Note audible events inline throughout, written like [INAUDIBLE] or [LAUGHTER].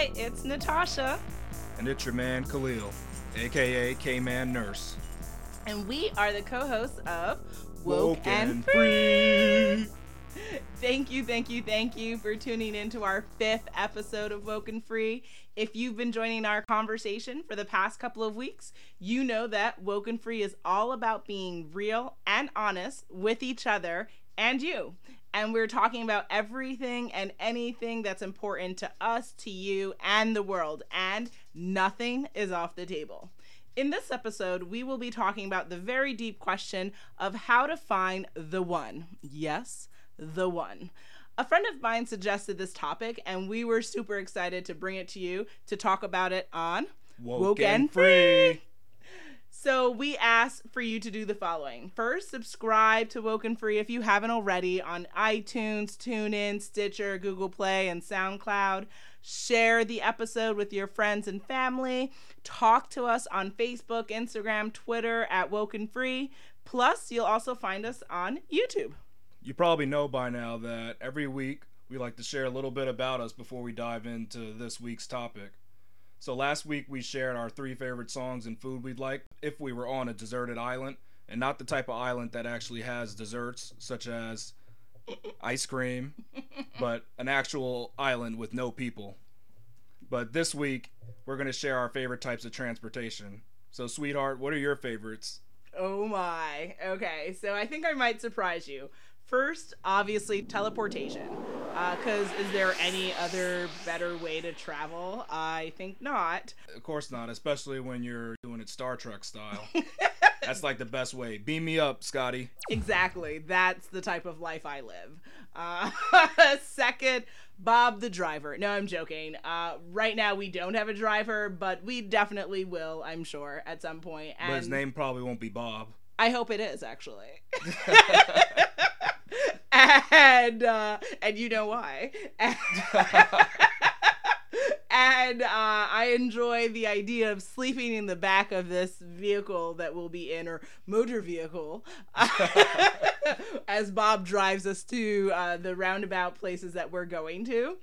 Hi, it's Natasha. And it's your man Khalil, aka K Man Nurse. And we are the co hosts of Woke, Woke and, and Free. thank you, thank you, thank you for tuning in to our fifth episode of Woke and Free. If you've been joining our conversation for the past couple of weeks, you know that Woke and Free is all about being real and honest with each other and you and we're talking about everything and anything that's important to us, to you, and the world, and nothing is off the table. In this episode, we will be talking about the very deep question of how to find the one. Yes, the one. A friend of mine suggested this topic, and we were super excited to bring it to you to talk about it on Woke, Woke and Free. Free. So we ask for you to do the following. First, subscribe to Woken Free if you haven't already on iTunes, TuneIn, Stitcher, Google Play, and SoundCloud. Share the episode with your friends and family. Talk to us on Facebook, Instagram, Twitter at Woken Free. Plus, you'll also find us on YouTube. You probably know by now that every week we like to share a little bit about us before we dive into this week's topic. So last week we shared our three favorite songs and food we'd like if we were on a deserted island, and not the type of island that actually has desserts such as ice cream, [LAUGHS] but an actual island with no people. But this week we're going to share our favorite types of transportation. So sweetheart, what are your favorites? Oh my. Okay, so I think I might surprise you. First, obviously, teleportation. Because uh, is there any other better way to travel? I think not. Of course not, especially when you're doing it Star Trek style. [LAUGHS] That's like the best way. Beam me up, Scotty. Exactly. That's the type of life I live. Uh, [LAUGHS] second, Bob the driver. No, I'm joking. Uh, right now, we don't have a driver, but we definitely will, I'm sure, at some point. And but his name probably won't be Bob. I hope it is, actually. [LAUGHS] and uh, and you know why. [LAUGHS] and uh, I enjoy the idea of sleeping in the back of this vehicle that we'll be in, or motor vehicle, [LAUGHS] as Bob drives us to uh, the roundabout places that we're going to.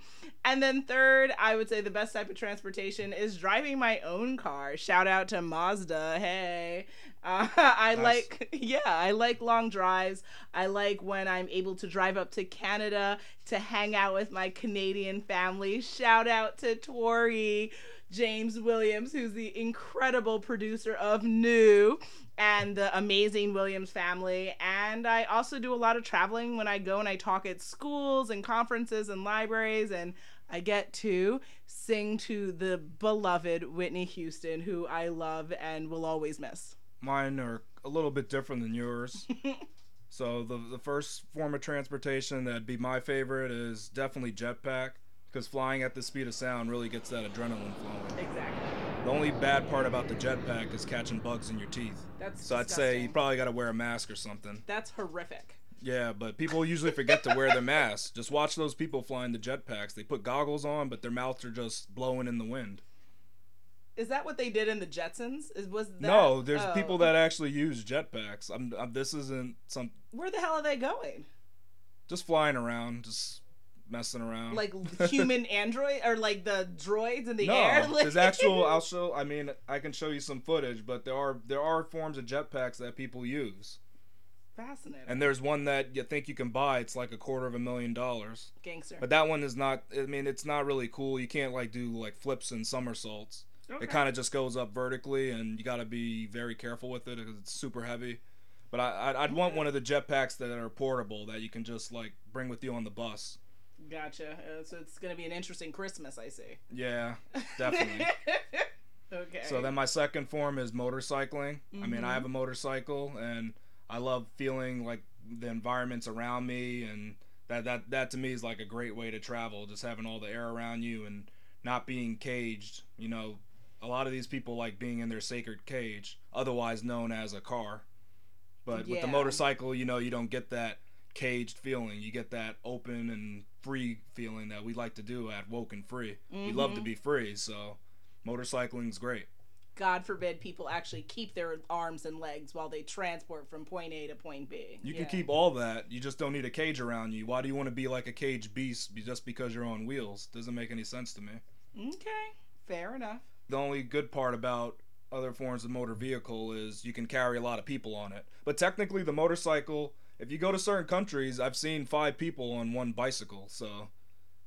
And then third, I would say the best type of transportation is driving my own car. Shout out to Mazda. Hey. Uh, [LAUGHS] I nice. like, [LAUGHS] yeah, I like long drives. I like when I'm able to drive up to Canada to hang out with my Canadian family. Shout out to Tori. James Williams, who's the incredible producer of New and the amazing Williams family. And I also do a lot of traveling when I go and I talk at schools and conferences and libraries. And I get to sing to the beloved Whitney Houston, who I love and will always miss. Mine are a little bit different than yours. [LAUGHS] so the the first form of transportation that'd be my favorite is definitely jetpack because flying at the speed of sound really gets that adrenaline flowing. Exactly. The only bad part about the jetpack is catching bugs in your teeth. That's so disgusting. I'd say you probably got to wear a mask or something. That's horrific. Yeah, but people usually forget to wear their masks. Just watch those people flying the jetpacks. They put goggles on, but their mouths are just blowing in the wind. Is that what they did in the Jetsons? Is was that, no? There's oh. people that actually use jetpacks. I'm, I'm, This isn't some. Where the hell are they going? Just flying around, just messing around. Like [LAUGHS] human android or like the droids in the no, air. [LAUGHS] there's actual. I'll show. I mean, I can show you some footage, but there are there are forms of jetpacks that people use. Fascinating. And there's one that you think you can buy. It's like a quarter of a million dollars. Gangster. But that one is not. I mean, it's not really cool. You can't like do like flips and somersaults. Okay. It kind of just goes up vertically, and you got to be very careful with it because it's super heavy. But I, I'd, I'd want one of the jetpacks that are portable that you can just like bring with you on the bus. Gotcha. Uh, so it's gonna be an interesting Christmas, I see. Yeah, definitely. [LAUGHS] okay. So then my second form is motorcycling. Mm-hmm. I mean, I have a motorcycle, and I love feeling like the environments around me, and that that that to me is like a great way to travel. Just having all the air around you and not being caged. You know, a lot of these people like being in their sacred cage, otherwise known as a car. But yeah. with the motorcycle, you know, you don't get that caged feeling. You get that open and free feeling that we like to do at Woke and Free. Mm-hmm. We love to mm-hmm. be free, so motorcycling's great. God forbid people actually keep their arms and legs while they transport from point A to point B. You yeah. can keep all that. You just don't need a cage around you. Why do you want to be like a caged beast just because you're on wheels? Doesn't make any sense to me. Okay, fair enough. The only good part about other forms of motor vehicle is you can carry a lot of people on it. But technically, the motorcycle, if you go to certain countries, I've seen five people on one bicycle. So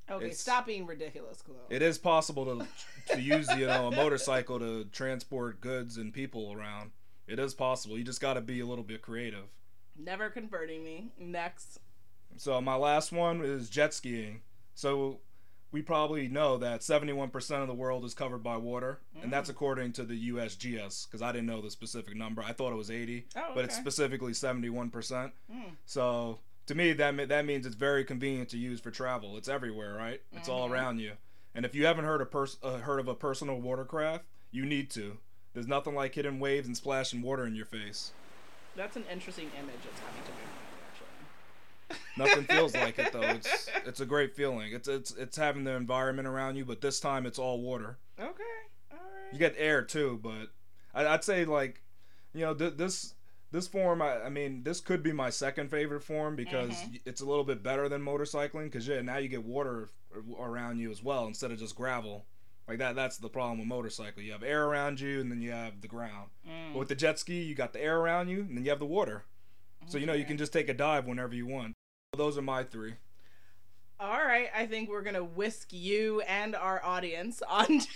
Okay, stop being ridiculous, Chloe. it is possible to to use you know a motorcycle to transport goods and people around. It is possible. You just got to be a little bit creative. Never converting me. Next. So my last one is jet skiing. So we probably know that 71% of the world is covered by water, and that's according to the USGS because I didn't know the specific number. I thought it was 80, Oh, but it's specifically 71%. Mm. So to me that that means it's very convenient to use for travel. It's everywhere, right? It's all Mhm. around you. And if you haven't heard a pers- uh, heard of a personal watercraft, you need to. There's nothing like hitting waves and splashing water in your face. That's an interesting image it's coming to actually. Nothing feels like it though. It's it's a great feeling. It's it's it's having the environment around you, but this time it's all water. Okay. All right. You get air too, but I, I'd say like, you know, th- this this form. I, I mean, this could be my second favorite form because Mhm. it's a little bit better than motorcycling because yeah, now you get water around you as well instead of just gravel. Like that. That's the problem with motorcycle. You have air around you, and then you have the ground. Mm. But with the jet ski, you got the air around you, and then you have the water. So you know you can just take a dive whenever you want. Those are my three. All right, I think we're gonna whisk you and our audience [LAUGHS] onto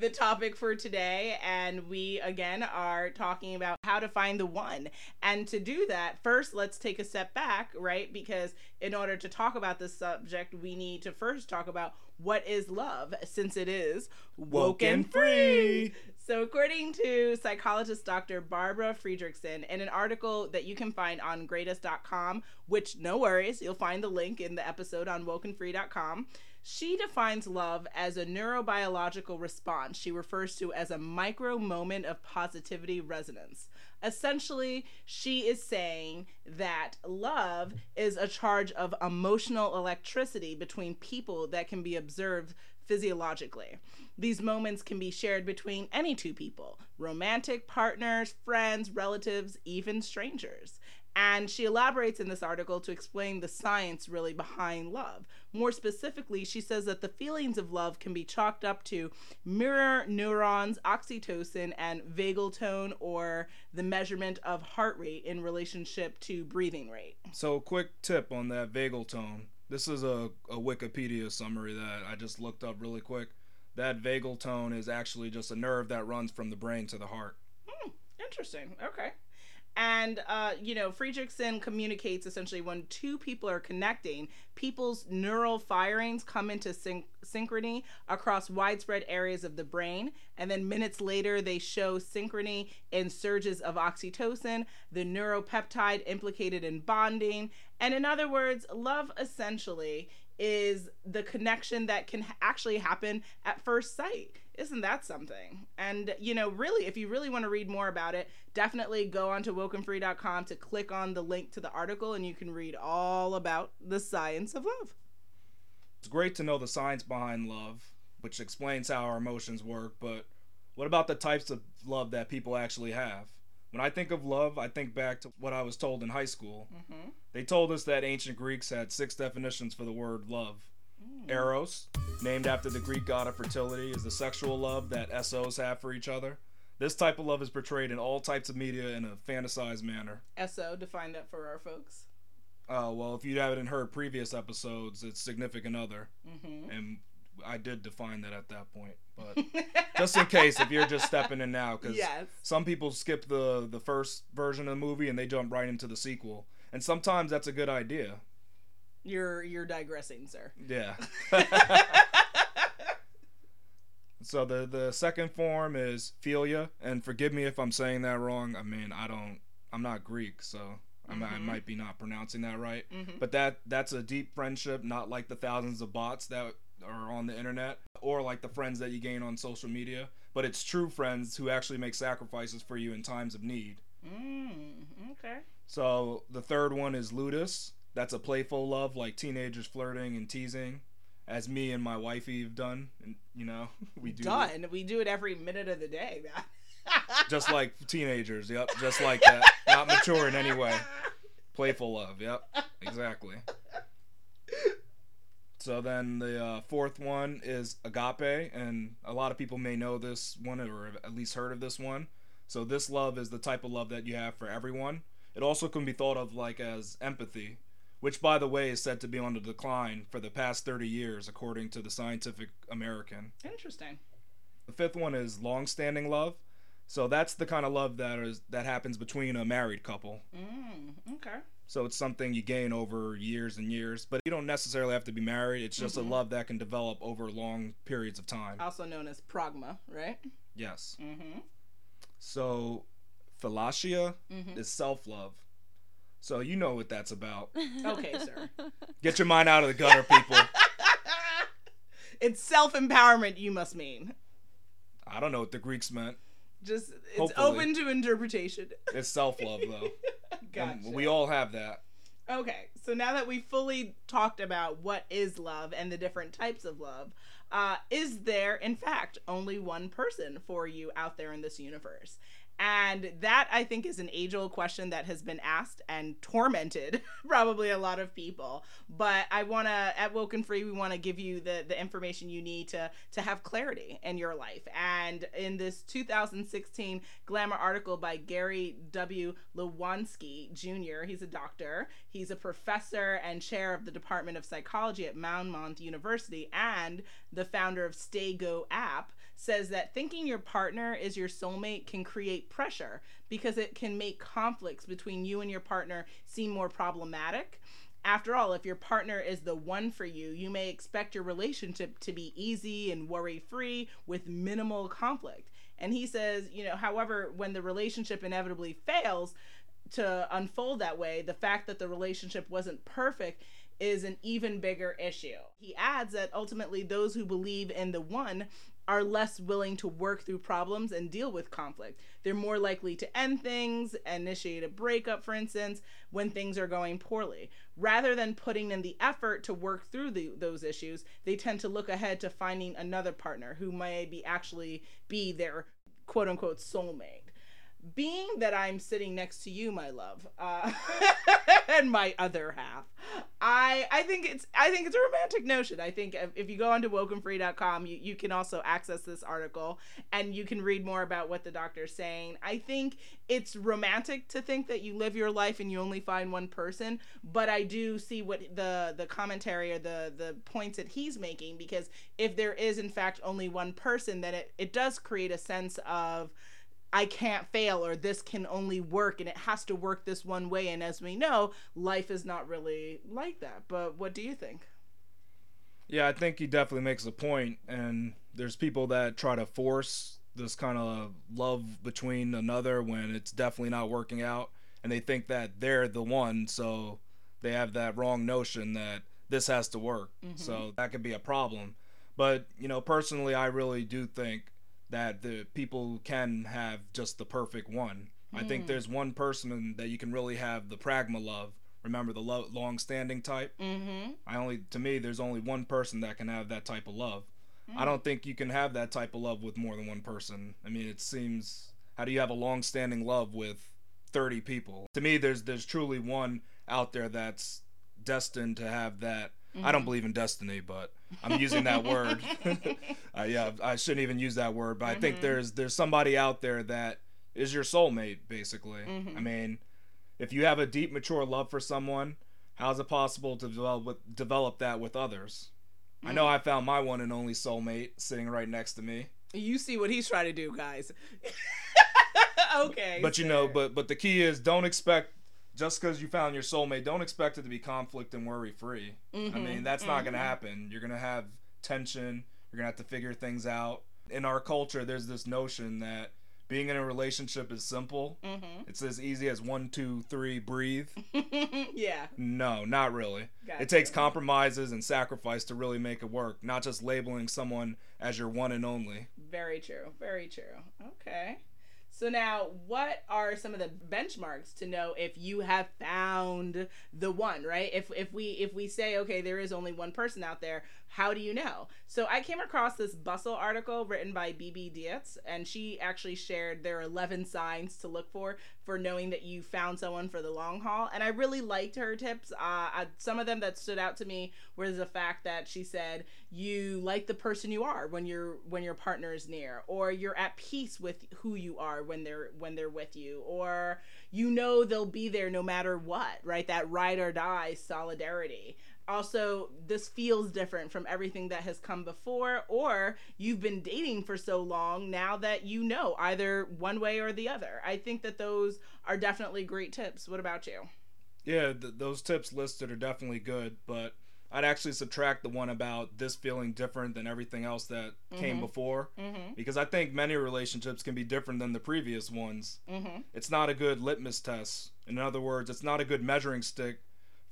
the topic for today, and we again are talking about how to find the one. And to do that, first let's take a step back, right? Because in order to talk about this subject, we need to first talk about what is love, since it is woke and free. So, according to psychologist Dr. Barbara Fredrickson, in an article that you can find on greatist.com, which no worries, you'll find the link in the episode on wokenfree.com, she defines love as a neurobiological response she refers to as a micro moment of positivity resonance. Essentially, she is saying that love is a charge of emotional electricity between people that can be observed physiologically. These moments can be shared between any two people romantic partners, friends, relatives, even strangers. And she elaborates in this article to explain the science really behind love. More specifically, she says that the feelings of love can be chalked up to mirror neurons, oxytocin, and vagal tone, or the measurement of heart rate in relationship to breathing rate. So, a quick tip on that vagal tone. This is a, a Wikipedia summary that I just looked up really quick. That vagal tone is actually just a nerve that runs from the brain to the heart. Hmm, interesting. Okay. And, uh, you know, Fredrickson communicates essentially when two people are connecting, people's neural firings come into syn- synchrony across widespread areas of the brain. And then minutes later, they show synchrony in surges of oxytocin, the neuropeptide implicated in bonding. And in other words, love essentially is the connection that can actually happen at first sight. Isn't that something? And, you know, really, if you really want to read more about it, definitely go onto wokenfree.com to click on the link to the article and you can read all about the science of love. It's great to know the science behind love, which explains how our emotions work, but what about the types of love that people actually have? When I think of love, I think back to what I was told in high school. Mm-hmm. They told us that ancient Greeks had six definitions for the word love. Eros, named after the Greek god of fertility, is the sexual love that SOs have for each other. This type of love is portrayed in all types of media in a fantasized manner. SO, define that for our folks. Uh, well, if you haven't heard previous episodes, it's significant other, Mm-hmm. and I did define that at that point. But [LAUGHS] just in case, if you're just stepping in now, because yes. some people skip the the first version of the movie and they jump right into the sequel, and sometimes that's a good idea. You're you're digressing, sir. Yeah. [LAUGHS] so the the second form is philia, and forgive me if I'm saying that wrong. I mean, I don't, I'm not Greek, so I, mi- I might be not pronouncing that right. mm-hmm. But that that's a deep friendship, not like the thousands of bots that are on the internet or like the friends that you gain on social media. But it's true friends who actually make sacrifices for you in times of need. Mm, okay. So the third one is ludus. That's a playful love, like teenagers flirting and teasing, as me and my wifey have done. And you know, [LAUGHS] we do Done. We do it every minute of the day. Just like teenagers. Yep, just like that. Not mature in any way. Playful love. Yep, exactly. So then the uh, fourth one is agape, and a lot of people may know this one or at least heard of this one. So this love is the type of love that you have for everyone. It also can be thought of like as empathy, which by the way is said to be on the decline for the past 30 years according to the Scientific American. Interesting. The fifth one is long-standing love. So that's the kind of love that is that happens between a married couple. Mm, okay. So it's something you gain over years and years, but you don't necessarily have to be married. It's just Mhm. a love that can develop over long periods of time. Also known as pragma, right? Yes. Mm-hmm. So philautia Mhm. is self-love. So you know what that's about. [LAUGHS] Okay, sir. Get your mind out of the gutter, people. [LAUGHS] it's self empowerment, you must mean. I don't know what the Greeks meant. Just it's Hopefully. open to interpretation. [LAUGHS] It's self-love though. [LAUGHS] gotcha. And we all have that. Okay, so now that we fully talked about what is love and the different types of love, uh, is there, in fact, only one person for you out there in this universe? And that, I think, is an age old question that has been asked and tormented [LAUGHS] probably a lot of people. But I want to, at Woken Free, we want to give you the, the information you need to, to have clarity in your life. And in this 2016 Glamour article by Gary W. Lewandowski Jr., he's a doctor, he's a professor and chair of the Department of Psychology at Mount Monmouth University, and the founder of Stay Go app says that thinking your partner is your soulmate can create pressure because it can make conflicts between you and your partner seem more problematic. After all, if your partner is the one for you, you may expect your relationship to be easy and worry free with minimal conflict. And he says, you know, however, when the relationship inevitably fails to unfold that way, the fact that the relationship wasn't perfect is an even bigger issue. He adds that ultimately those who believe in the one are less willing to work through problems and deal with conflict. They're more likely to end things, initiate a breakup, for instance, when things are going poorly. Rather than putting in the effort to work through the, those issues, they tend to look ahead to finding another partner who may be actually be their quote unquote soulmate being that I'm sitting next to you, my love, uh, [LAUGHS] and my other half, I I think it's I think it's a romantic notion. I think if, you go onto wokenfree.com, you, you can also access this article and you can read more about what the doctor's saying. I think it's romantic to think that you live your life and you only find one person, but I do see what the the commentary or the the points that he's making because if there is in fact only one person, then it, it does create a sense of I can't fail or this can only work and it has to work this one way. And as we know, life is not really like that. But what do you think? Yeah, I think he definitely makes a point. and there's people that try to force this kind of love between another when it's definitely not working out, and they think that they're the one, so they have that wrong notion that this has to work. So mm-hmm. that could be a problem. But, you know, personally, I really do think that the people can have just the perfect one. I think there's one person that you can really have the pragma love. Remember the lo- long-standing type? Mm-hmm. I only to me there's only one person that can have that type of love. I don't think you can have that type of love with more than one person. I mean, it seems how do you have a long-standing love with 30 people? To me there's there's truly one out there that's destined to have that. I don't believe in destiny, but I'm using that word. [LAUGHS] uh, yeah, I shouldn't even use that word, but I think mm-hmm. there's there's somebody out there that is your soulmate basically. Mm-hmm. I mean, if you have a deep mature love for someone, how's it possible to develop with, develop that with others? I know mm-hmm. I found my one and only soulmate sitting right next to me. You see what he's trying to do, guys. [LAUGHS] okay. But you know, but but the key is don't expect just because you found your soulmate, don't expect it to be conflict and worry free. I Mm-hmm, mean, that's not going to happen. You're going to have tension. You're going to have to figure things out. In our culture, there's this notion that being in a relationship is simple. Mhm. It's as easy as one, two, three, breathe. [LAUGHS] yeah. No, not really. Gotcha. It takes compromises and sacrifice to really make it work, not just labeling someone as your one and only. Very true. Very true. Okay. So now, what are some of the benchmarks to know if you have found the one? Right. If if we if we say okay, there is only one person out there. How do you know? So I came across this Bustle article written by Bibi Deitz, and she actually shared there are 11 signs to look for for knowing that you found someone for the long haul. And I really liked her tips. Uh, some of them that stood out to me was the fact that she said you like the person you are when you're when your partner is near, or you're at peace with who you are when they're when they're with you, or you know they'll be there no matter what, right? That ride or die solidarity also this feels different from everything that has come before or you've been dating for so long now that you know either one way or the other i think that those are definitely great tips what about you yeah th- those tips listed are definitely good but i'd actually subtract the one about this feeling different than everything else that mm-hmm. came before mm-hmm. because i think many relationships can be different than the previous ones mm-hmm. it's not a good litmus test in other words it's not a good measuring stick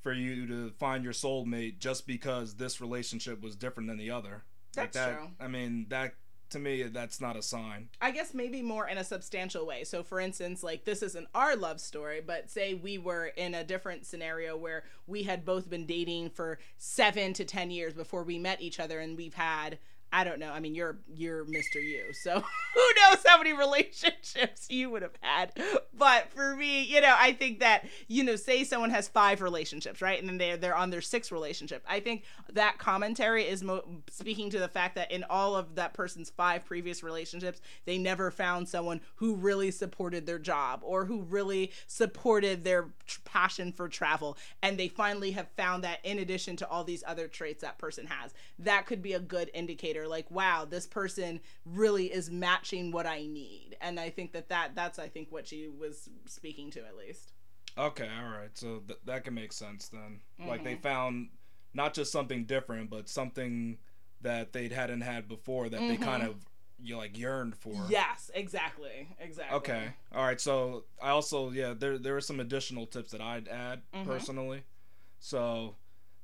for you to find your soulmate just because this relationship was different than the other. That's like that, true. I mean, that to me, that's not a sign. I guess maybe more in a substantial way. So, for instance, like this isn't our love story, but say we were in a different scenario where we had both been dating for seven to 10 years before we met each other, and we've had I don't know. I mean, you're you're Mr. You, so [LAUGHS] who knows how many relationships you would have had. But for me, you know, I think that you know, say someone has five relationships, right, and then they they're on their sixth relationship. I think that commentary is mo- speaking to the fact that in all of that person's five previous relationships, they never found someone who really supported their job or who really supported their tr- passion for travel, and they finally have found that in addition to all these other traits that person has. That could be a good indicator indicator like wow this person really is matching what i need and i think that, that that's i think what she was speaking to at least okay all right so th- that can make sense then mm-hmm. like they mm-hmm. found not just something different but something that they hadn't had before that mm-hmm. they kind of you like yearned for. Yes, exactly, exactly. Okay, all right. So I also yeah there there are some additional tips that I'd add mm-hmm. personally. So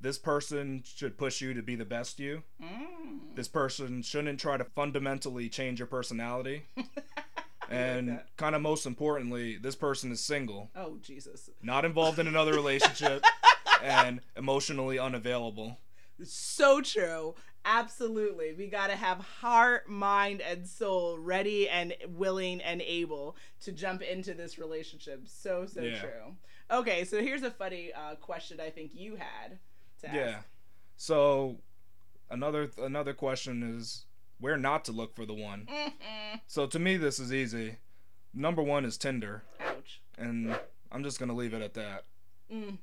this person should push you to be the best you. Mm. This person shouldn't try to fundamentally change your personality. [LAUGHS] and like kind of most importantly, this person is single. Oh, Jesus. Not involved in another relationship [LAUGHS] and emotionally unavailable. So true. Absolutely. We got to have heart, mind, and soul ready and willing and able to jump into this relationship. So, so yeah. true. Okay, so here's a funny uh, question I think you had yeah. So another another question is where not to look for the one. Mm-hmm. So to me, this is easy. Number one is Tinder. Ouch. And I'm just gonna leave it at that. Mm.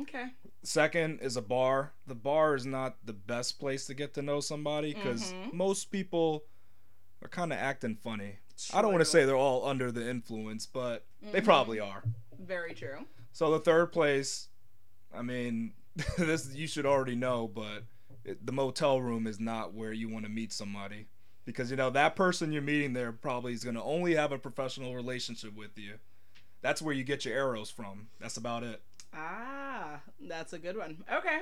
Okay. Second is a bar. The bar is not the best place to get to know somebody because mm-hmm. most people are kind of acting funny. True. I don't want to say they're all under the influence, but mm-hmm. they probably are. Very true. So the third place, I mean, [LAUGHS] this you should already know, but it, the motel room is not where you want to meet somebody because you know that person you're meeting there probably is going to only have a professional relationship with you. That's where you get your arrows from. That's about it. Ah, that's a good one. Okay.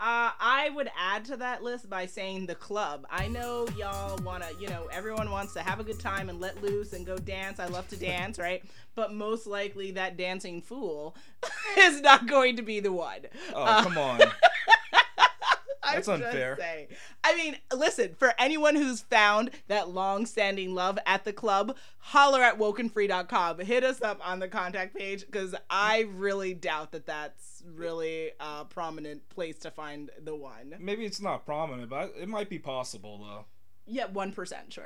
Uh, I would add to that list by saying the club. I know y'all want to, you know, everyone wants to have a good time and let loose and go dance. I love to dance, [LAUGHS] right? But most likely that dancing fool [LAUGHS] is not going to be the one. Oh, uh, come on. [LAUGHS] That's unfair. Saying. I mean, listen, for anyone who's found that long standing love at the club, holler at wokenfree.com. Hit us up on the contact page because I really doubt that that's really a prominent place to find the one. Maybe it's not prominent, but it might be possible, though. Yeah, 1%, sure.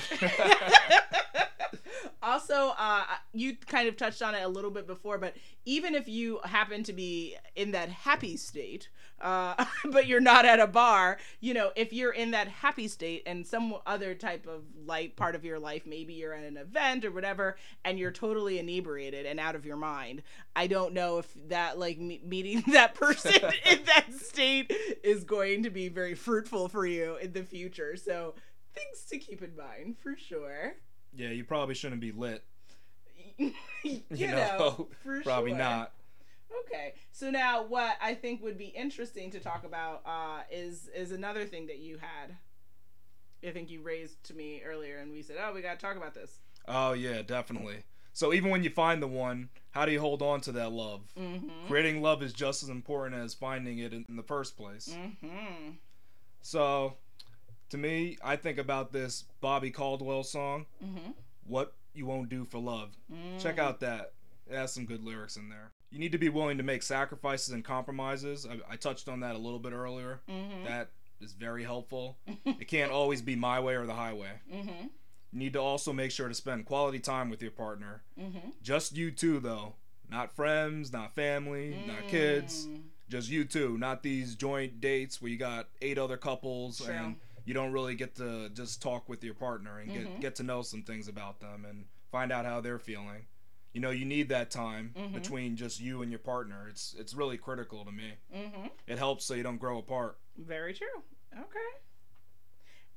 [LAUGHS] also, uh, you kind of touched on it a little bit before, but even if you happen to be in that happy state, uh, [LAUGHS] but you're not at a bar, you know, if you're in that happy state and some other type of light part of your life, maybe you're at an event or whatever, and you're totally inebriated and out of your mind, I don't know if that, like, me- meeting [LAUGHS] that person in that state is going to be very fruitful for you in the future. So, things to keep in mind for sure. Yeah, you probably shouldn't be lit. [LAUGHS] you, [LAUGHS] you know, know probably sure. not. Okay, so now what I think would be interesting to talk about uh, is is another thing that you had. I think you raised to me earlier, and we said, "Oh, we got to talk about this." Oh yeah, definitely. So even when you find the one, how do you hold on to that love? Mm-hmm. Creating love is just as important as finding it in, in the first place. Mm-hmm. So, to me, I think about this Bobby Caldwell song, Mm-hmm. "What You Won't Do for Love." Check out that. It has some good lyrics in there. You need to be willing to make sacrifices and compromises. I, I touched on that a little bit earlier. Mm-hmm. That is very helpful. [LAUGHS] it can't always be my way or the highway. Mm-hmm. You need to also make sure to spend quality time with your partner. Mm-hmm. Just you two, though. Not friends, not family, not kids. Mm. Just you two. Not these joint dates where you got eight other couples True. and you don't really get to just talk with your partner and get, get to know some things about them and find out how they're feeling. You know, you need that time Mhm. between just you and your partner. It's it's really critical to me. Mm-hmm. It helps so you don't grow apart. Very true. Okay.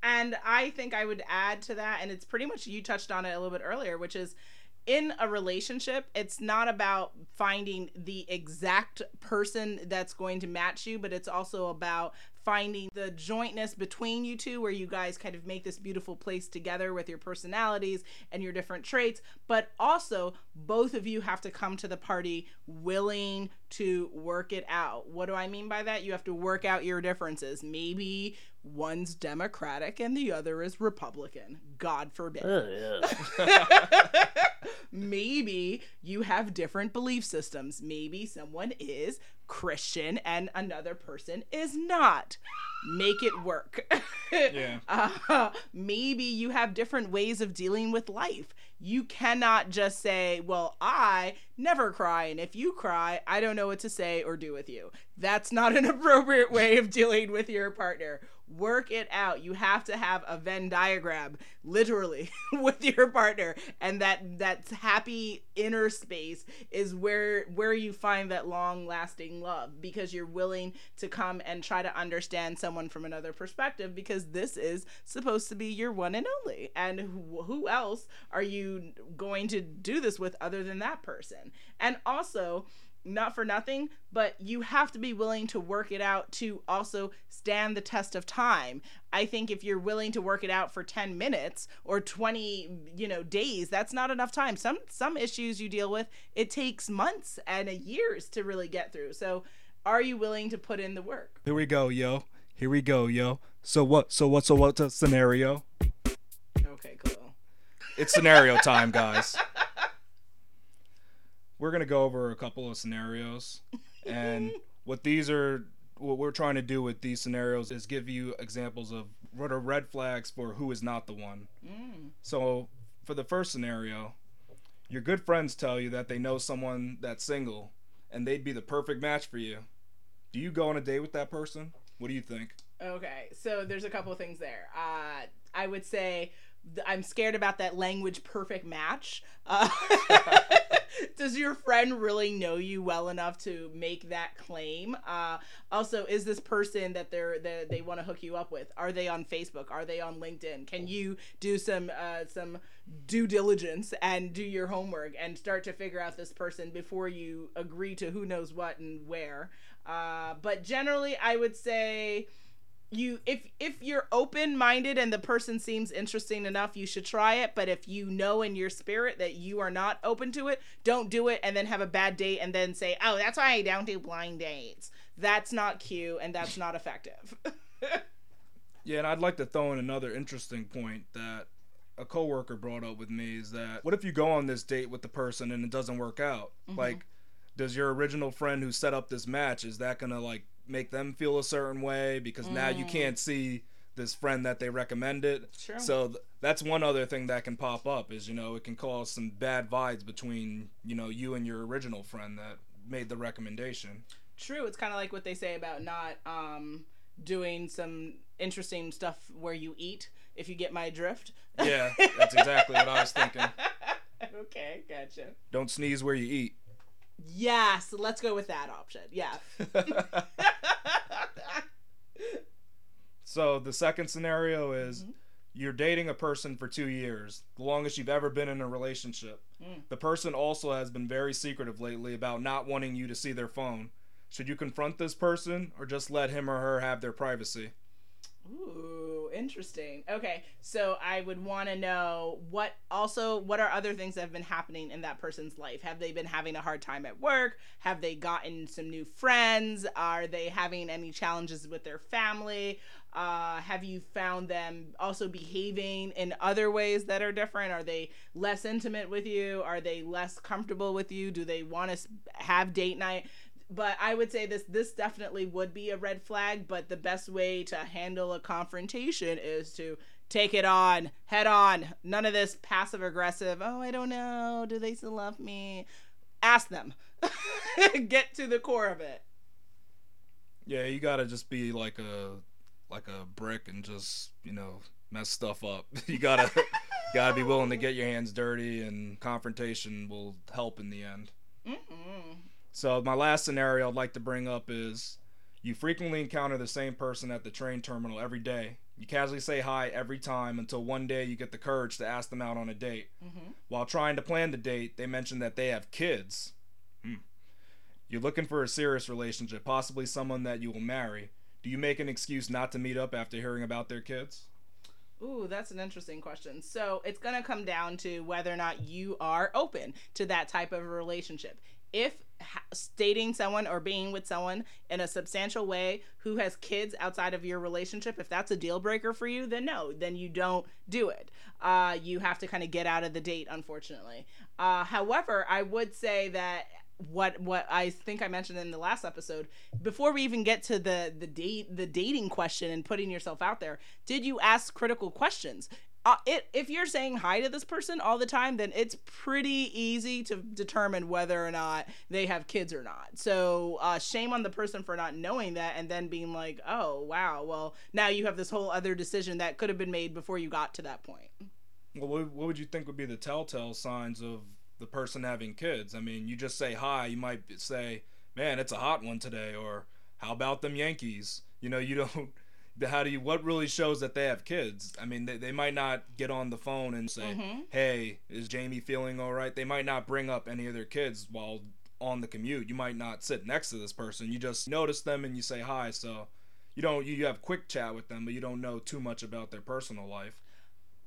And I think I would add to that, and it's pretty much you touched on it a little bit earlier, which is in a relationship, it's not about finding the exact person that's going to match you, but it's also about finding the jointness between you two where you guys kind of make this beautiful place together with your personalities and your different traits. But also both of you have to come to the party willing to work it out. What do i mean by that? You have to work out your differences. Maybe one's democratic and the other is republican. God forbid. [LAUGHS] Maybe you have different belief systems. Maybe someone is Christian and another person is not. Make it work. [LAUGHS] Yeah. Uh, maybe you have different ways of dealing with life. You cannot just say, Well, I never cry, and if you cry, I don't know what to say or do with you. That's not an [LAUGHS] appropriate way of dealing with your partner. Work it out. You have to have a Venn diagram, literally, [LAUGHS] with your partner, and that that happy inner space is where where you find that long lasting love because you're willing to come and try to understand someone from another perspective because this is supposed to be your one and only. And who, who else are you going to do this with other than that person? And also not for nothing, but you have to be willing to work it out to also stand the test of time. I think if you're willing to work it out for 10 minutes or 20, you know, days, that's not enough time. Some some issues you deal with, it takes months and years to really get through. So, are you willing to put in the work? Here we go, yo. Here we go, yo. So what? So what? So what's a scenario? Okay, cool. It's scenario time, guys. [LAUGHS] We're gonna go over a couple of scenarios, and [LAUGHS] what these are, what we're trying to do with these scenarios is give you examples of what are red flags for who is not the one. Mm. So, for the first scenario, your good friends tell you that they know someone that's single, and they'd be the perfect match for you. Do you go on a date with that person? What do you think? Okay, so there's a couple of things there. Uh, I would say I'm scared about that language perfect match. Uh, [LAUGHS] does your friend really know you well enough to make that claim? Uh, also, is this person that they're, they they want to hook you up with? Are they on Facebook? Are they on LinkedIn? Can you do some uh, some due diligence and do your homework and start to figure out this person before you agree to who knows what and where? Uh, but generally, I would say you if if you're open minded and the person seems interesting enough you should try it. But if you know in your spirit that you are not open to it don't do it and then have a bad date and then say oh that's why i don't do blind dates. That's not cute and that's not effective. [LAUGHS] Yeah, and I'd like to throw in another interesting point that a coworker brought up with me is that what if you go on this date with the person and it doesn't work out? Mm-hmm. Like, does your original friend who set up this match is that gonna like make them feel a certain way because now you can't see this friend that they recommended? Sure. So th- that's one other thing that can pop up is you know it can cause some bad vibes between you know you and your original friend that made the recommendation. true it's kind of like what they say about not um doing some interesting stuff where you eat if you get my drift Yeah, [LAUGHS] that's exactly what I was thinking. [LAUGHS] okay gotcha Don't sneeze where you eat. yes let's go with that option yeah [LAUGHS] So the second scenario is Mhm. you're dating a person for two years, the longest you've ever been in a relationship. Mm. The person also has been very secretive lately about not wanting you to see their phone. Should you confront this person or just let him or her have their privacy? Ooh, interesting. Okay, so I would want to know what also what are other things that have been happening in that person's life? Have they been having a hard time at work? Have they gotten some new friends? Are they having any challenges with their family? Uh, have you found them also behaving in other ways that are different? Are they less intimate with you? Are they less comfortable with you? Do they want to have date night? But I would say this this definitely would be a red flag, but the best way to handle a confrontation is to take it on head on. None of this passive aggressive, oh, I don't know, do they still love me? Ask them. [LAUGHS] Get to the core of it. Yeah, you got to just be like a like a brick and just, you know, mess stuff up. [LAUGHS] you got to got to be willing to get your hands dirty and confrontation will help in the end. Mm-mm. So my last scenario I'd like to bring up is you frequently encounter the same person at the train terminal every day. You casually say hi every time until one day you get the courage to ask them out on a date. Mm-hmm. While trying to plan the date, they mention that they have kids. Hmm. You're looking for a serious relationship, possibly someone that you will marry. Do you make an excuse not to meet up after hearing about their kids? Ooh, that's an interesting question. So it's going to come down to whether or not you are open to that type of a relationship if dating someone or being with someone in a substantial way who has kids outside of your relationship if that's a deal breaker for you then no then you don't do it uh, you have to kind of get out of the date unfortunately uh, however i would say that what what I think I mentioned in the last episode before we even get to the the date the dating question and putting yourself out there did you ask critical questions uh, it, if you're saying hi to this person all the time, then it's pretty easy to determine whether or not they have kids or not. So, uh, shame on the person for not knowing that and then being like, oh, wow, well, now you have this whole other decision that could have been made before you got to that point. Well, what, what would you think would be the telltale signs of the person having kids? I mean, you just say hi, you might say, man, it's a hot one today, or how about them Yankees? You know, you [LAUGHS] don't how do you what really shows that they have kids i mean they, they might not get on the phone and say mm-hmm. hey is jamie feeling all right they might not bring up any of their kids while on the commute you might not sit next to this person you just notice them and you say hi so you don't you have quick chat with them but you don't know too much about their personal life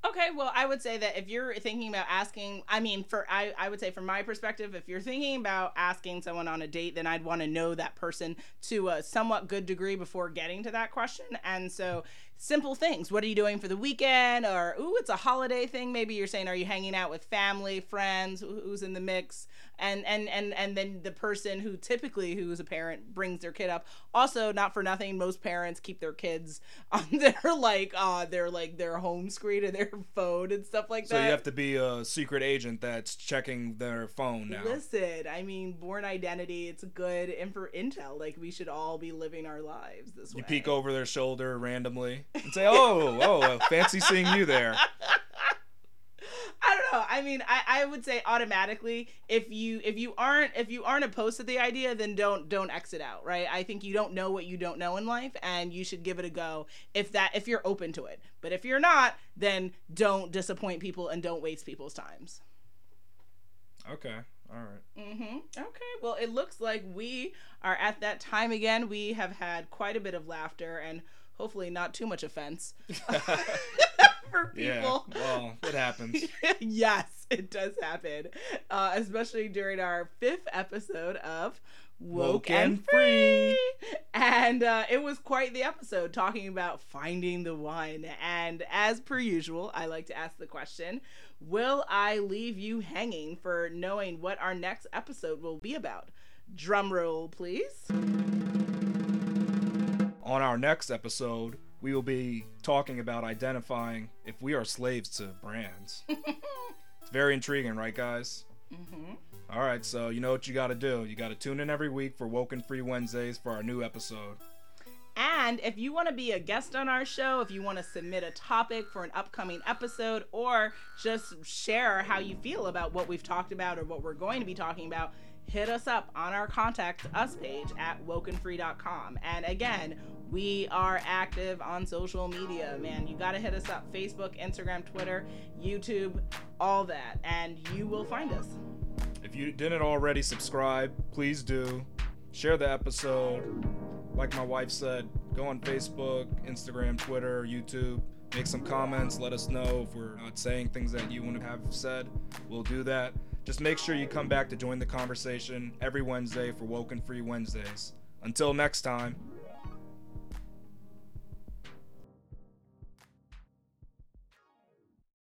Okay, well, I would say that if you're thinking about asking, I mean, for I, I would say from my perspective, if you're thinking about asking someone on a date, then I'd want to know that person to a somewhat good degree before getting to that question. And so simple things. What are you doing for the weekend? Or, ooh, it's a holiday thing. Maybe you're saying, are you hanging out with family, friends? Who's in the mix? And and and and then the person who typically who's a parent brings their kid up. Also, not for nothing, most parents keep their kids [LAUGHS] on their like uh their like their home screen and their [LAUGHS] phone and stuff like that. So you have to be a secret agent that's checking their phone now. Listen, I mean, Bourne Identity. It's good info intel. Like we should all be living our lives this you way. You peek over their shoulder randomly and say, "Oh, oh, fancy seeing you there." I don't know. I mean, I, I would say automatically if you if you aren't if you aren't opposed to the idea, then don't don't exit out, right? I think you don't know what you don't know in life, and you should give it a go if that if you're open to it. But if you're not, then don't disappoint people and don't waste people's times. Okay. All right. Mm-hmm. Okay. Well, it looks like we are at that time again. We have had quite a bit of laughter and hopefully not too much offense [LAUGHS] [LAUGHS] for people. Yeah, well, it happens. [LAUGHS] yes, it does happen, uh, especially during our fifth episode of Woke, Woke and, and Free. And uh, it was quite the episode talking about finding the one. And as per usual, I like to ask the question Will I leave you hanging for knowing what our next episode will be about? Drum roll, please on our next episode, we will be talking about identifying if we are slaves to brands. [LAUGHS] it's very intriguing, right, guys? Mm-hmm. All right, so you know what you got to do. You got to tune in every week for Woken Free Wednesdays for our new episode. And if you want to be a guest on our show, if you want to submit a topic for an upcoming episode, or just share how you feel about what we've talked about or what we're going to be talking about, hit us up on our contact us page at wokenfree.com. And again, we are active on social media, man. You got to hit us up Facebook, Instagram, Twitter, YouTube, all that, and you will find us. If you didn't already subscribe, please do. Share the episode. Like my wife said, go on Facebook, Instagram, Twitter, YouTube. Make some comments. Let us know if we're not saying things that you want to have said. We'll do that. Just make sure you come back to join the conversation every Wednesday for Woken Free Wednesdays. Until next time.